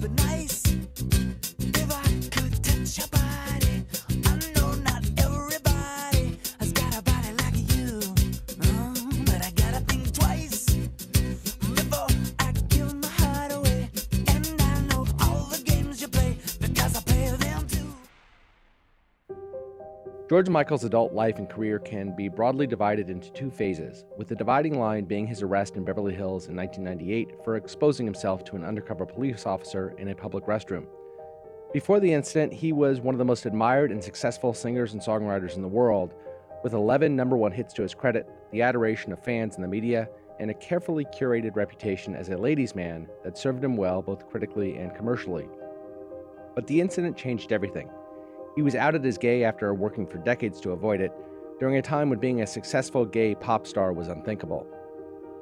be nice George Michael's adult life and career can be broadly divided into two phases, with the dividing line being his arrest in Beverly Hills in 1998 for exposing himself to an undercover police officer in a public restroom. Before the incident, he was one of the most admired and successful singers and songwriters in the world, with 11 number one hits to his credit, the adoration of fans and the media, and a carefully curated reputation as a ladies' man that served him well both critically and commercially. But the incident changed everything. He was outed as gay after working for decades to avoid it, during a time when being a successful gay pop star was unthinkable.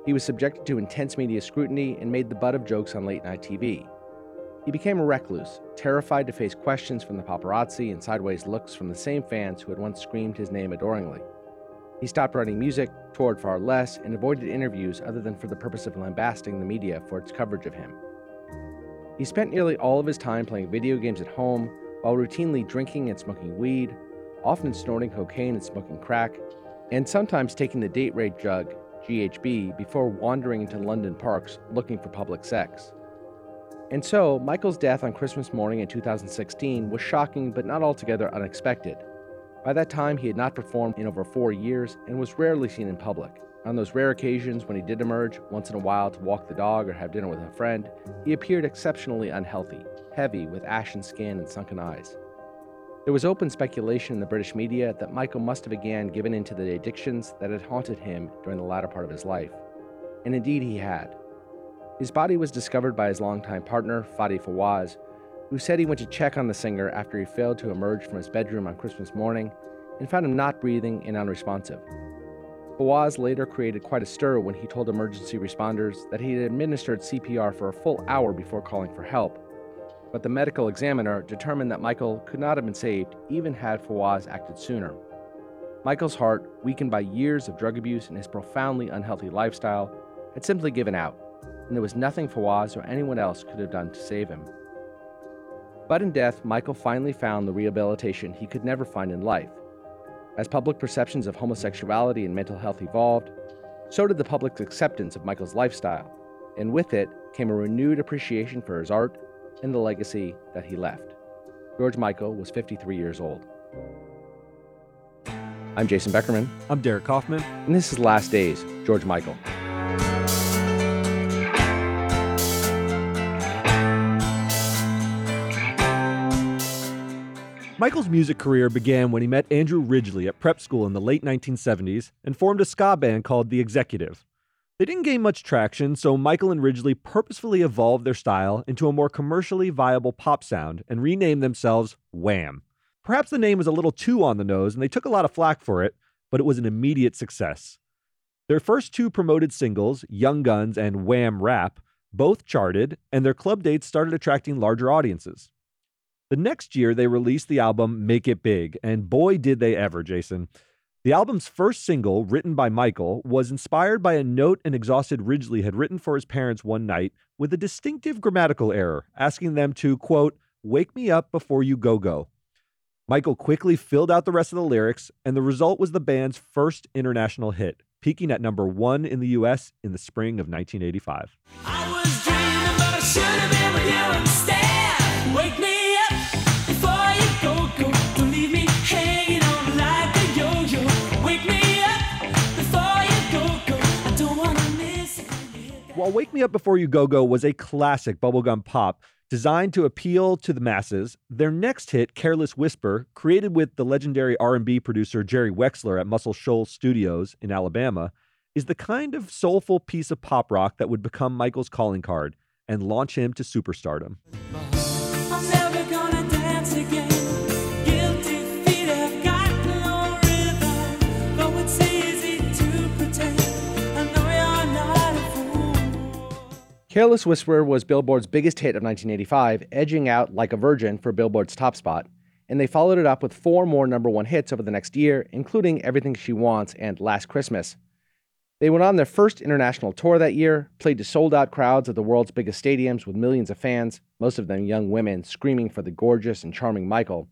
He was subjected to intense media scrutiny and made the butt of jokes on late night TV. He became a recluse, terrified to face questions from the paparazzi and sideways looks from the same fans who had once screamed his name adoringly. He stopped writing music, toured far less, and avoided interviews other than for the purpose of lambasting the media for its coverage of him. He spent nearly all of his time playing video games at home while routinely drinking and smoking weed, often snorting cocaine and smoking crack, and sometimes taking the date rape drug, GHB, before wandering into London parks looking for public sex. And so, Michael's death on Christmas morning in 2016 was shocking but not altogether unexpected. By that time, he had not performed in over four years and was rarely seen in public. On those rare occasions when he did emerge, once in a while to walk the dog or have dinner with a friend, he appeared exceptionally unhealthy, heavy, with ashen skin and sunken eyes. There was open speculation in the British media that Michael must have again given in to the addictions that had haunted him during the latter part of his life. And indeed he had. His body was discovered by his longtime partner, Fadi Fawaz, who said he went to check on the singer after he failed to emerge from his bedroom on Christmas morning and found him not breathing and unresponsive. Fawaz later created quite a stir when he told emergency responders that he had administered CPR for a full hour before calling for help. But the medical examiner determined that Michael could not have been saved even had Fawaz acted sooner. Michael's heart, weakened by years of drug abuse and his profoundly unhealthy lifestyle, had simply given out, and there was nothing Fawaz or anyone else could have done to save him. But in death, Michael finally found the rehabilitation he could never find in life. As public perceptions of homosexuality and mental health evolved, so did the public's acceptance of Michael's lifestyle, and with it came a renewed appreciation for his art and the legacy that he left. George Michael was 53 years old. I'm Jason Beckerman, I'm Derek Kaufman. and this is Last Days, George Michael. Michael's music career began when he met Andrew Ridgeley at prep school in the late 1970s and formed a ska band called The Executive. They didn't gain much traction, so Michael and Ridgeley purposefully evolved their style into a more commercially viable pop sound and renamed themselves Wham. Perhaps the name was a little too on the nose and they took a lot of flack for it, but it was an immediate success. Their first two promoted singles, Young Guns and Wham Rap, both charted, and their club dates started attracting larger audiences. The next year, they released the album Make It Big, and boy, did they ever, Jason. The album's first single, written by Michael, was inspired by a note an exhausted Ridgeley had written for his parents one night with a distinctive grammatical error, asking them to, quote, wake me up before you go go. Michael quickly filled out the rest of the lyrics, and the result was the band's first international hit, peaking at number one in the US in the spring of 1985. While Wake Me Up Before You Go Go was a classic bubblegum pop designed to appeal to the masses, their next hit, Careless Whisper, created with the legendary R&B producer Jerry Wexler at Muscle Shoals Studios in Alabama, is the kind of soulful piece of pop rock that would become Michael's calling card and launch him to superstardom. Careless Whisperer was Billboard's biggest hit of 1985, edging out Like a Virgin for Billboard's top spot, and they followed it up with four more number one hits over the next year, including Everything She Wants and Last Christmas. They went on their first international tour that year, played to sold out crowds at the world's biggest stadiums with millions of fans, most of them young women screaming for the gorgeous and charming Michael.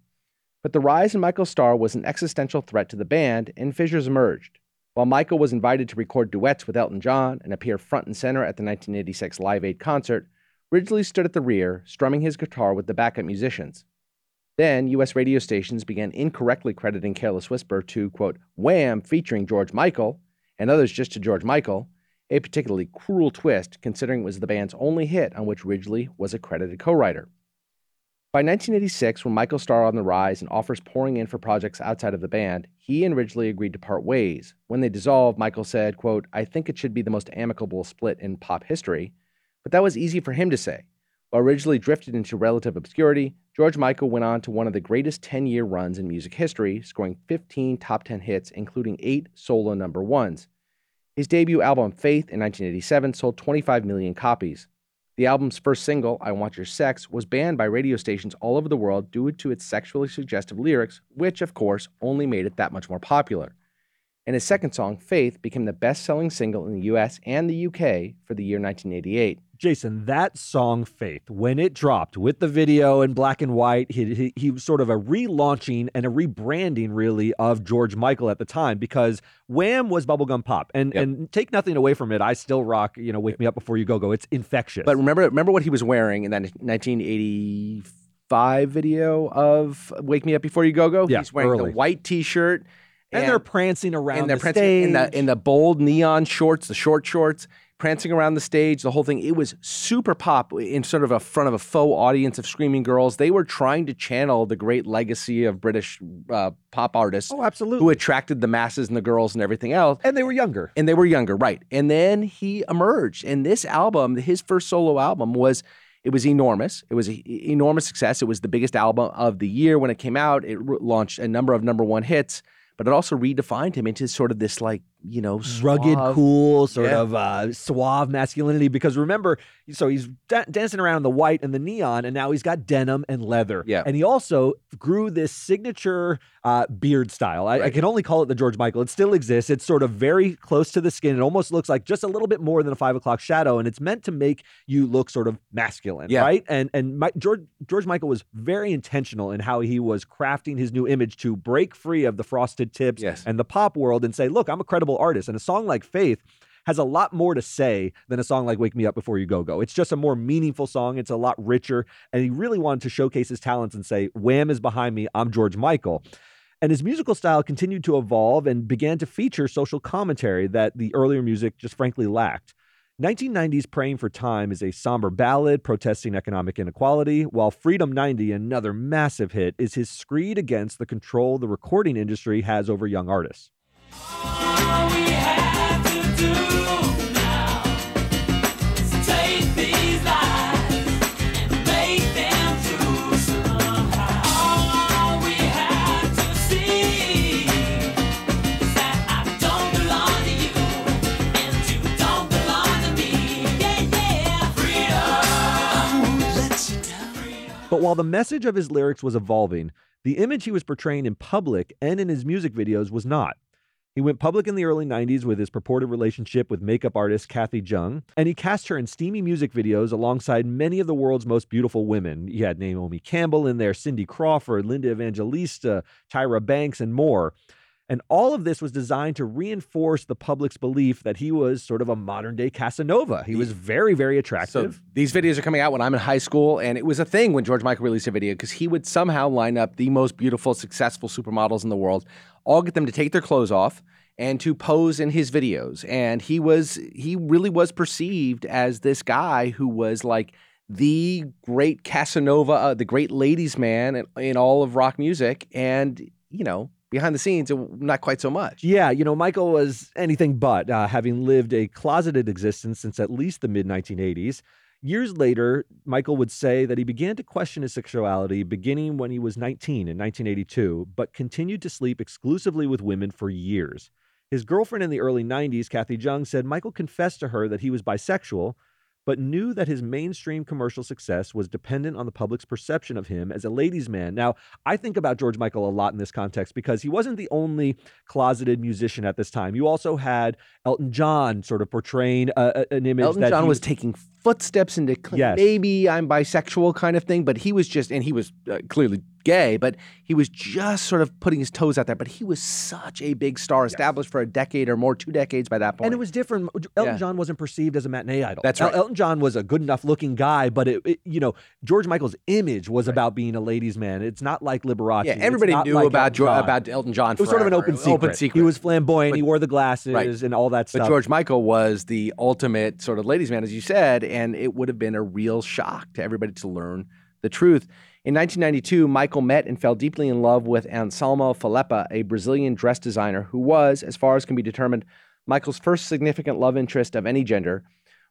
But the rise in Michael's star was an existential threat to the band, and fissures emerged. While Michael was invited to record duets with Elton John and appear front and center at the 1986 Live Aid concert, Ridgeley stood at the rear, strumming his guitar with the backup musicians. Then, U.S. radio stations began incorrectly crediting Careless Whisper to, quote, Wham featuring George Michael, and others just to George Michael, a particularly cruel twist considering it was the band's only hit on which Ridgeley was a credited co writer. By 1986, when Michael started on the rise and offers pouring in for projects outside of the band, he and Ridgeley agreed to part ways. When they dissolved, Michael said, quote, I think it should be the most amicable split in pop history. But that was easy for him to say. While Ridgeley drifted into relative obscurity, George Michael went on to one of the greatest 10 year runs in music history, scoring 15 top 10 hits, including eight solo number ones. His debut album, Faith, in 1987, sold 25 million copies. The album's first single, I Want Your Sex, was banned by radio stations all over the world due to its sexually suggestive lyrics, which, of course, only made it that much more popular. And his second song, Faith, became the best selling single in the US and the UK for the year 1988. Jason, that song Faith, when it dropped with the video in black and white, he, he, he was sort of a relaunching and a rebranding, really, of George Michael at the time because Wham was bubblegum pop. And Yep. and take nothing away from it. I still rock, you know, Wake Me Up Before You Go Go. It's infectious. But remember, remember what he was wearing in that 1985 video of "Wake Me Up Before You Go Go." Yeah, He's wearing early. the white T-shirt, and, they're prancing around and they're the prancing stage. in the in the bold neon shorts, the short shorts, prancing around the stage. The whole thing. It was super pop in sort of a front of a faux audience of screaming girls. They were trying to channel the great legacy of British uh, pop artists oh, absolutely. who attracted the masses and the girls and everything else. and they were younger. and they were younger, right? And then he emerged, and this album, his first solo album, was it was enormous. It was an enormous success. It was the biggest album of the year when it came out. It r- launched a number of number one hits, but it also redefined him into sort of this like you know rugged, cool, sort Yeah. of uh, suave masculinity. Because remember, so he's da- dancing around in the white and the neon, and now he's got denim and leather. Yeah. and he also grew this signature uh, beard style. I, I can only call it the George Michael. It still exists. It's sort of very close to the skin. It almost looks like just a little bit more than a five o'clock shadow, and it's meant to make you look sort of masculine, Yeah. right? And and Mi- George George Michael was very intentional in how he was crafting his new image to break free of the frosted tips Yes. and the pop world and say, look, I'm a credible artist. And a song like Faith has a lot more to say than a song like Wake Me Up Before You Go Go. It's just a more meaningful song. It's a lot richer. And he really wanted to showcase his talents and say, Wham is behind me. I'm George Michael. And his musical style continued to evolve and began to feature social commentary that the earlier music just frankly lacked. 1990's Praying for Time is a somber ballad protesting economic inequality, while Freedom 90, another massive hit, is his screed against the control the recording industry has over young artists. But while the message of his lyrics was evolving, the image he was portraying in public and in his music videos was not. He went public in the early 90s with his purported relationship with makeup artist Kathy Jeung, and he cast her in steamy music videos alongside many of the world's most beautiful women. He had Naomi Campbell in there, Cindy Crawford, Linda Evangelista, Tyra Banks, and more. And all of this was designed to reinforce the public's belief that he was sort of a modern day Casanova. He was very, very attractive. So these videos are coming out when I'm in high school, and it was a thing when George Michael released a video because he would somehow line up the most beautiful, successful supermodels in the world, all get them to take their clothes off and to pose in his videos. And he was he really was perceived as this guy who was like the great Casanova, uh, the great ladies' man in, in all of rock music, and you know behind the scenes, not quite so much. Yeah, you know, Michael was anything but, uh, having lived a closeted existence since at least the mid 1980s. Years later, Michael would say that he began to question his sexuality beginning when he was 19 in 1982, but continued to sleep exclusively with women for years. His girlfriend in the early 90s, Kathy Jeung, said Michael confessed to her that he was bisexual, but knew that his mainstream commercial success was dependent on the public's perception of him as a ladies' man. Now, I think about George Michael a lot in this context because he wasn't the only closeted musician at this time. You also had Elton John sort of portraying a, a- an image that. Elton John he was taking footsteps into cl- Yes. maybe I'm bisexual kind of thing, but he was just, and he was uh, clearly gay, but he was just sort of putting his toes out there. But he was such a big star, established for a decade or more, two decades by that point. And it was different. Elton Yeah. John wasn't perceived as a matinee idol. That's El- right. Elton John was a good enough looking guy, but it, it- you know, George Michael's image was about being a ladies' man. It's not like Liberace. yeah, everybody knew like about Elton about Elton John. It was sort of an open secret. Open secret. He was flamboyant. But- he wore the glasses Right. and all that stuff. But. George Michael was the ultimate sort of ladies' man, as you said, and it would have been a real shock to everybody to learn the truth. In 1992, Michael met and fell deeply in love with Anselmo Feleppa, a Brazilian dress designer who was, as far as can be determined, Michael's first significant love interest of any gender.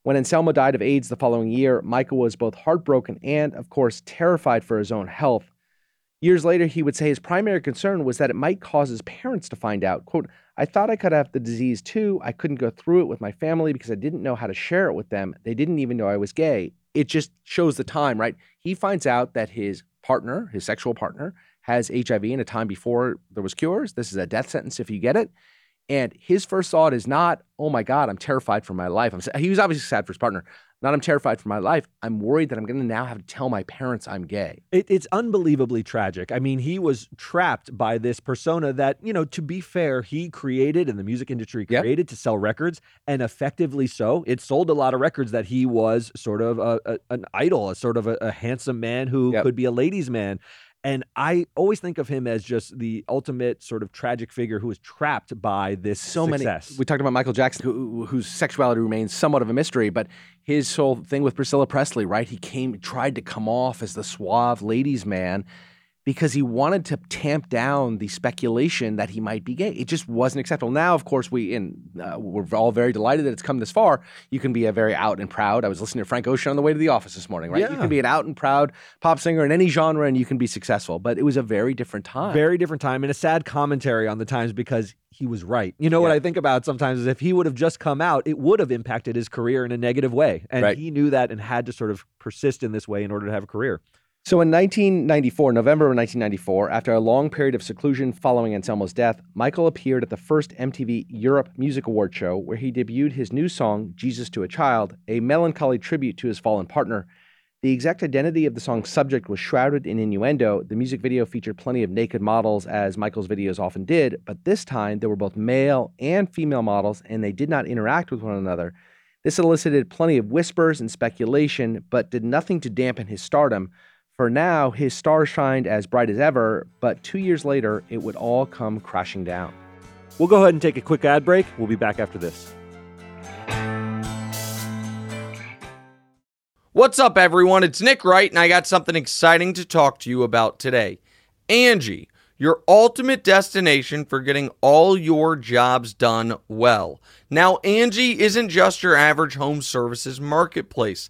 When Anselmo died of AIDS the following year, Michael was both heartbroken and, of course, terrified for his own health. Years later, he would say his primary concern was that it might cause his parents to find out. Quote, I thought I could have the disease too. I couldn't go through it with my family because I didn't know how to share it with them. They didn't even know I was gay. It just shows the time, right? He finds out that his partner, his sexual partner, has HIV in a time before there was cures. This is a death sentence if you get it. And his first thought is not, "Oh my God, I'm terrified for my life." I'm, he was obviously sad for his partner. Not, "I'm terrified for my life." I'm worried that I'm going to now have to tell my parents I'm gay. It, it's unbelievably tragic. I mean, he was trapped by this persona that, you know, to be fair, he created and the music industry Yep. created to sell records, and effectively so. It sold a lot of records that he was sort of a, a- an idol, a sort of a, a handsome man who Yep. could be a ladies' man. And I always think of him as just the ultimate sort of tragic figure who was trapped by this so success. many. We talked about Michael Jackson, who, whose sexuality remains somewhat of a mystery, but his whole thing with Priscilla Presley, right? He came, tried to come off as the suave ladies' man because he wanted to tamp down the speculation that he might be gay. It just wasn't acceptable. Now, of course, we and uh, we're all very delighted that it's come this far. You can be a very out and proud. I was listening to Frank Ocean on the way to the office this morning, right? You can be an out and proud pop singer in any genre, and you can be successful. But it was a very different time. Very different time and a sad commentary on the times because he was right. You know what I think about sometimes is if he would have just come out, it would have impacted his career in a negative way. And Right. he knew that and had to sort of persist in this way in order to have a career. So in 1994, November of 1994, after a long period of seclusion following Anselmo's death, Michael appeared at the first MTV Europe Music Award show where he debuted his new song, Jesus to a Child, a melancholy tribute to his fallen partner. The exact identity of the song's subject was shrouded in innuendo. The music video featured plenty of naked models, as Michael's videos often did, but this time there were both male and female models, and they did not interact with one another. This elicited plenty of whispers and speculation, but did nothing to dampen his stardom. For now, his star shined as bright as ever, but two years later, it would all come crashing down. We'll go ahead and take a quick ad break. We'll be back after this. What's up, everyone? It's Nick Wright, and I got something exciting to talk to you about today. Angie, your ultimate destination for getting all your jobs done well. Now, Angie isn't just your average home services marketplace.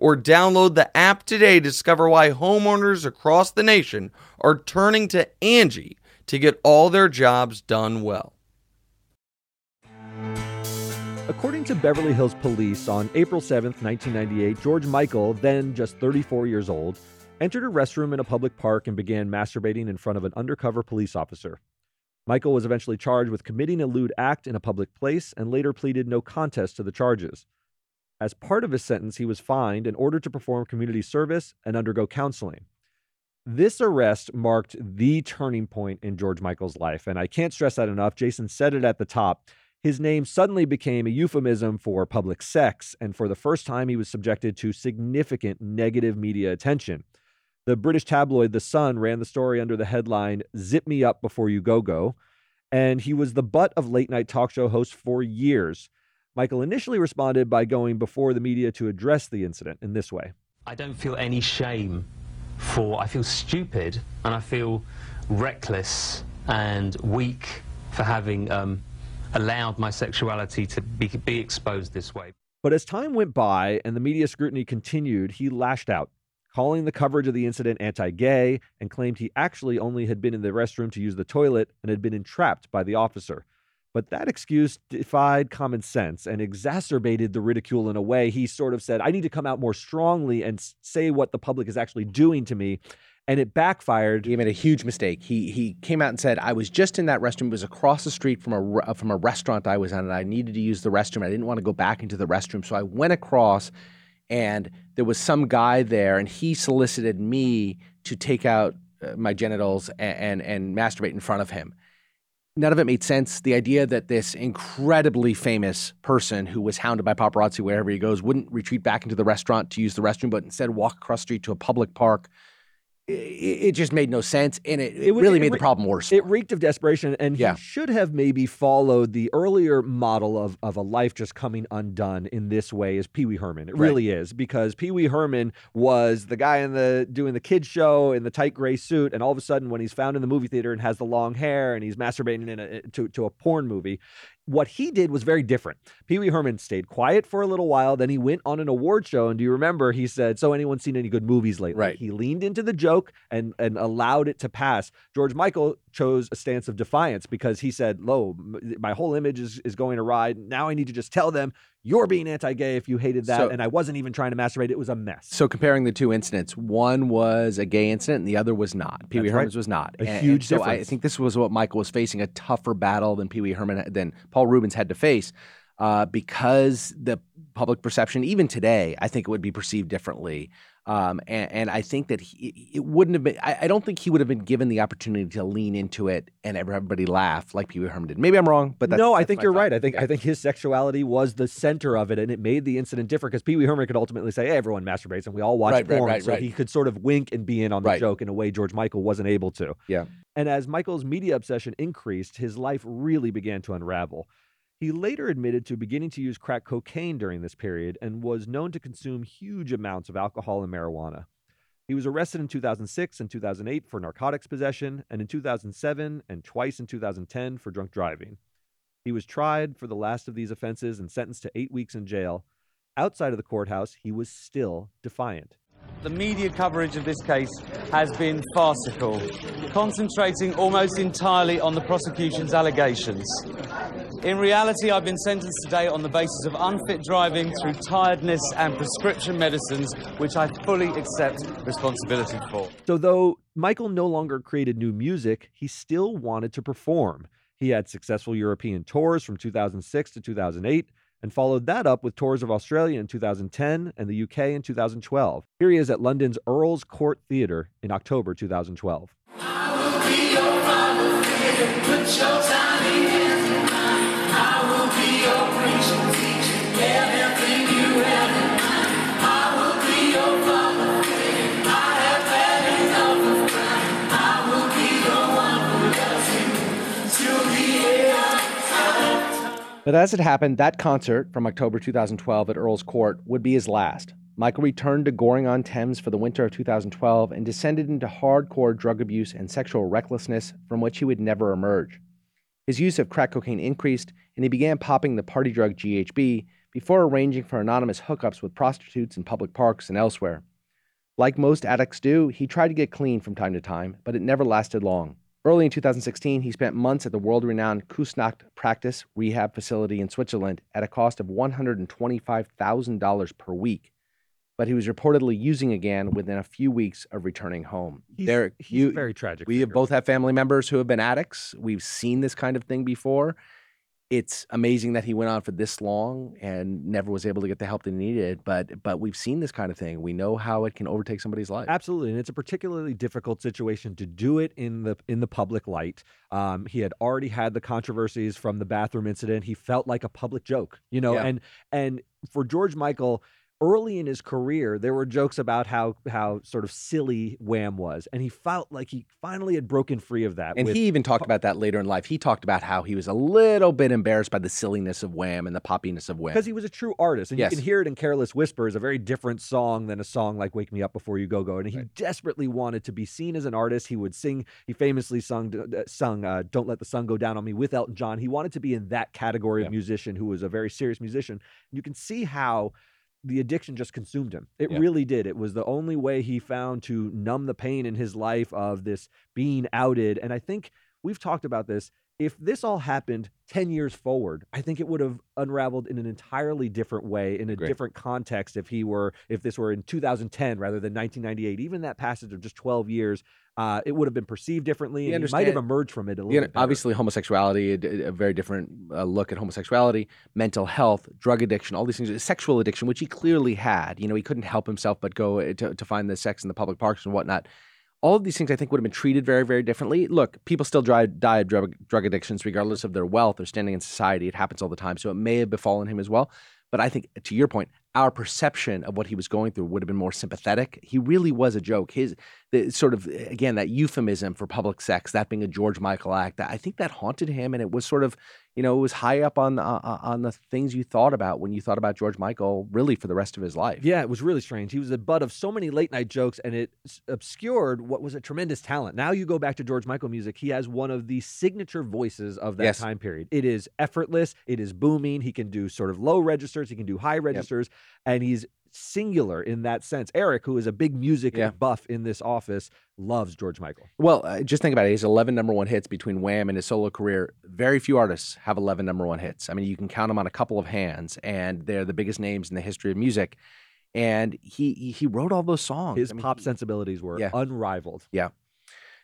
or download the app today to discover why homeowners across the nation are turning to Angie to get all their jobs done well. According to Beverly Hills Police, on April 7, 1998, George Michael, then just 34 years old, entered a restroom in a public park and began masturbating in front of an undercover police officer. Michael was eventually charged with committing a lewd act in a public place and later pleaded no contest to the charges. As part of his sentence, he was fined in order to perform community service and undergo counseling. This arrest marked the turning point in George Michael's life, and I can't stress that enough. Jason said it at the top. His name suddenly became a euphemism for public sex, and for the first time, he was subjected to significant negative media attention. The British tabloid The Sun ran the story under the headline, Zip Me Up Before You Go Go, and he was the butt of late night talk show hosts for years. Michael initially responded by going before the media to address the incident in this way. I don't feel any shame for, I feel stupid and I feel reckless and weak for having um, allowed my sexuality to be, be exposed this way. But as time went by and the media scrutiny continued, he lashed out, calling the coverage of the incident anti gay and claimed he actually only had been in the restroom to use the toilet and had been entrapped by the officer. But that excuse defied common sense and exacerbated the ridicule in a way. He sort of said, I need to come out more strongly and say what the public is actually doing to me. And it backfired. He made a huge mistake. He he came out and said, "I was just in that restroom. It was across the street from a from a restaurant I was at, and I needed to use the restroom. I didn't want to go back into the restroom, so I went across, and there was some guy there, and he solicited me to take out uh, my genitals and, and and masturbate in front of him." None of it made sense. The idea that this incredibly famous person who was hounded by paparazzi wherever he goes wouldn't retreat back into the restaurant to use the restroom, but instead walk across the street to a public park it, it just made no sense, and it, it really it made re- the problem worse. It reeked of desperation, and Yeah. he should have maybe followed the earlier model of, of a life just coming undone in this way as Pee Wee Herman. It Right. really is because Pee Wee Herman was the guy in the doing the kids show in the tight gray suit, and all of a sudden, when he's found in the movie theater and has the long hair and he's masturbating in a, to to a porn movie, what he did was very different. Pee Wee Herman stayed quiet for a little while, then he went on an award show, and do you remember he said, "So anyone seen any good movies lately?" Right. He leaned into the joke and and allowed it to pass. George Michael chose a stance of defiance because he said, "Lo, my whole image is is going awry. Now I need to just tell them you're being anti-gay if you hated that, So- and I wasn't even trying to masturbate. It was a mess." so comparing the two incidents, one was a gay incident, and the other was not. Pee Wee That's right. Was not. A And- huge and so I think this was what Michael was facing a tougher battle than Pee Wee Herman than Paul Reubens had to face. Uh, because the public perception, even today, I think it would be perceived differently. Um, and, and I think that he, it wouldn't have been, I, I don't think he would have been given the opportunity to lean into it and everybody laugh like Pee Wee Herman did. Maybe I'm wrong, but that's, no, I think you're thought. right. I think I think his sexuality was the center of it, and it made the incident different because Pee Wee Herman could ultimately say, hey, "Everyone masturbates, and we all watch Right, right, porn," right, so right. he could sort of wink and be in on the joke in a way George Michael wasn't able to. Yeah. And as Michael's media obsession increased, his life really began to unravel. He later admitted to beginning to use crack cocaine during this period and was known to consume huge amounts of alcohol and marijuana. He was arrested in 2006 and 2008 for narcotics possession, and in 2007 and twice in 2010 for drunk driving. He was tried for the last of these offenses and sentenced to eight weeks in jail. Outside of the courthouse, he was still defiant. The media coverage of this case has been farcical, concentrating almost entirely on the prosecution's allegations. In reality, I've been sentenced today on the basis of unfit driving through tiredness and prescription medicines, which I fully accept responsibility for. So, though Michael no longer created new music, he still wanted to perform. He had successful European tours from 2006 to 2008 and followed that up with tours of Australia in 2010 and the UK in 2012. Here he is at London's Earl's Court Theatre in October 2012. But as it happened, that concert from October 2012 at Earl's Court would be his last. Michael returned to Goring on Thames for the winter of 2012 and descended into hardcore drug abuse and sexual recklessness from which he would never emerge. His use of crack cocaine increased, and he began popping the party drug GHB before arranging for anonymous hookups with prostitutes in public parks and elsewhere. Like most addicts do, he tried to get clean from time to time, but it never lasted long. Early in 2016, he spent months at the world renowned Kusnacht practice rehab facility in Switzerland at a cost of $125,000 per week. But he was reportedly using again within a few weeks of returning home. He's, Derek, he's you, very tragic. we have both have family members who have been addicts. We've seen this kind of thing before. It's amazing that he went on for this long and never was able to get the help that he needed. But but we've seen this kind of thing. We know how it can overtake somebody's life. Absolutely, and it's a particularly difficult situation to do it in the in the public light. Um, he had already had the controversies from the bathroom incident. He felt like a public joke, you know, Yeah. and and for George Michael. Early in his career, there were jokes about how how sort of silly Wham was, and he felt like he finally had broken free of that. And with- he even talked about that later in life. He talked about how he was a little bit embarrassed by the silliness of Wham and the poppiness of Wham. because he was a true artist, and Yes. you can hear it in "Careless Whispers," a very different song than a song like "Wake Me Up Before You Go Go." And he desperately wanted to be seen as an artist. He would sing. He famously sung, uh, sung uh, "Don't Let the Sun Go Down on Me" with Elton John. He wanted to be in that category Yeah. of musician who was a very serious musician. You can see how the addiction just consumed him. It Yeah. really did. It was the only way he found to numb the pain in his life of this being outed. And I think we've talked about this. If this all happened 10 years forward, I think it would have unraveled in an entirely different way, in a Agree. different context if he were, if this were in 2010 rather than 1998. Even that passage of just 12 years, uh, it would have been perceived differently. You and he might have emerged from it a little You know, bit better. obviously, homosexuality, a, a very different uh, look at homosexuality, mental health, drug addiction, all these things, sexual addiction, which he clearly had. You know, he couldn't help himself but go uh, to, to find the sex in the public parks and whatnot. All of these things, I think, would have been treated very, very differently. Look, people still die, die of drug, drug addictions, regardless of their wealth or standing in society. It happens all the time. So it may have befallen him as well. But I think, to your point, our perception of what he was going through would have been more sympathetic. He really was a joke. His the sort of again that euphemism for public sex, that being a George Michael act, I think that haunted him, and it was sort of you know it was high up on uh, uh, on the things you thought about when you thought about George Michael, really for the rest of his life. Yeah, it was really strange. He was the butt of so many late night jokes, and it obscured what was a tremendous talent. Now you go back to George Michael music, he has one of the signature voices of that Yes. time period. It is effortless, it is booming. He can do sort of low registers, he can do high registers, and he's singular in that sense. Eric, who is a big music Yeah. buff in this office, loves George Michael. Well, uh, just think about it. He has 11 number one hits between Wham and his solo career. Very few artists have 11 number one hits. I mean, you can count them on a couple of hands, and they're the biggest names in the history of music. And he he wrote all those songs. His I mean, pop he- sensibilities were unrivaled. Yeah. unrivaled.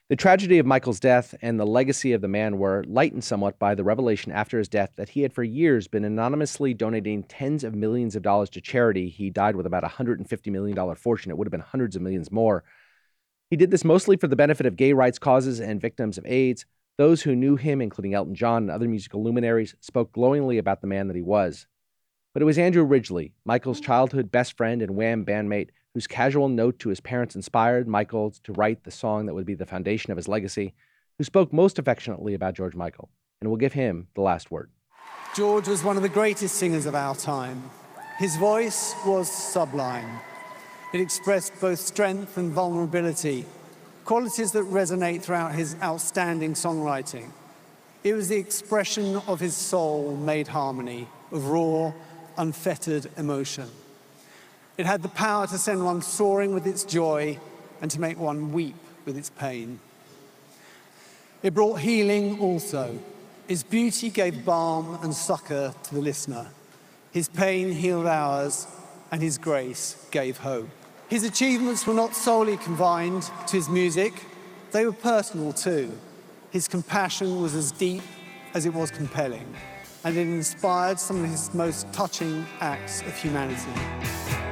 The tragedy of Michael's death and the legacy of the man were lightened somewhat by the revelation after his death that he had for years been anonymously donating tens of millions of dollars to charity. He died with about a $150 million fortune. It would have been hundreds of millions more. He did this mostly for the benefit of gay rights causes and victims of AIDS. Those who knew him, including Elton John and other musical luminaries, spoke glowingly about the man that he was. But it was Andrew Ridgeley, Michael's mm. childhood best friend and Wham bandmate, whose casual note to his parents inspired Michael to write the song that would be the foundation of his legacy, who spoke most affectionately about George Michael. And we'll give him the last word. George was one of the greatest singers of our time. His voice was sublime. It expressed both strength and vulnerability, qualities that resonate throughout his outstanding songwriting. It was the expression of his soul made harmony, of raw, unfettered emotion. It had the power to send one soaring with its joy and to make one weep with its pain. It brought healing also. His beauty gave balm and succor to the listener. His pain healed ours, and his grace gave hope. His achievements were not solely confined to his music, they were personal too. His compassion was as deep as it was compelling, and it inspired some of his most touching acts of humanity.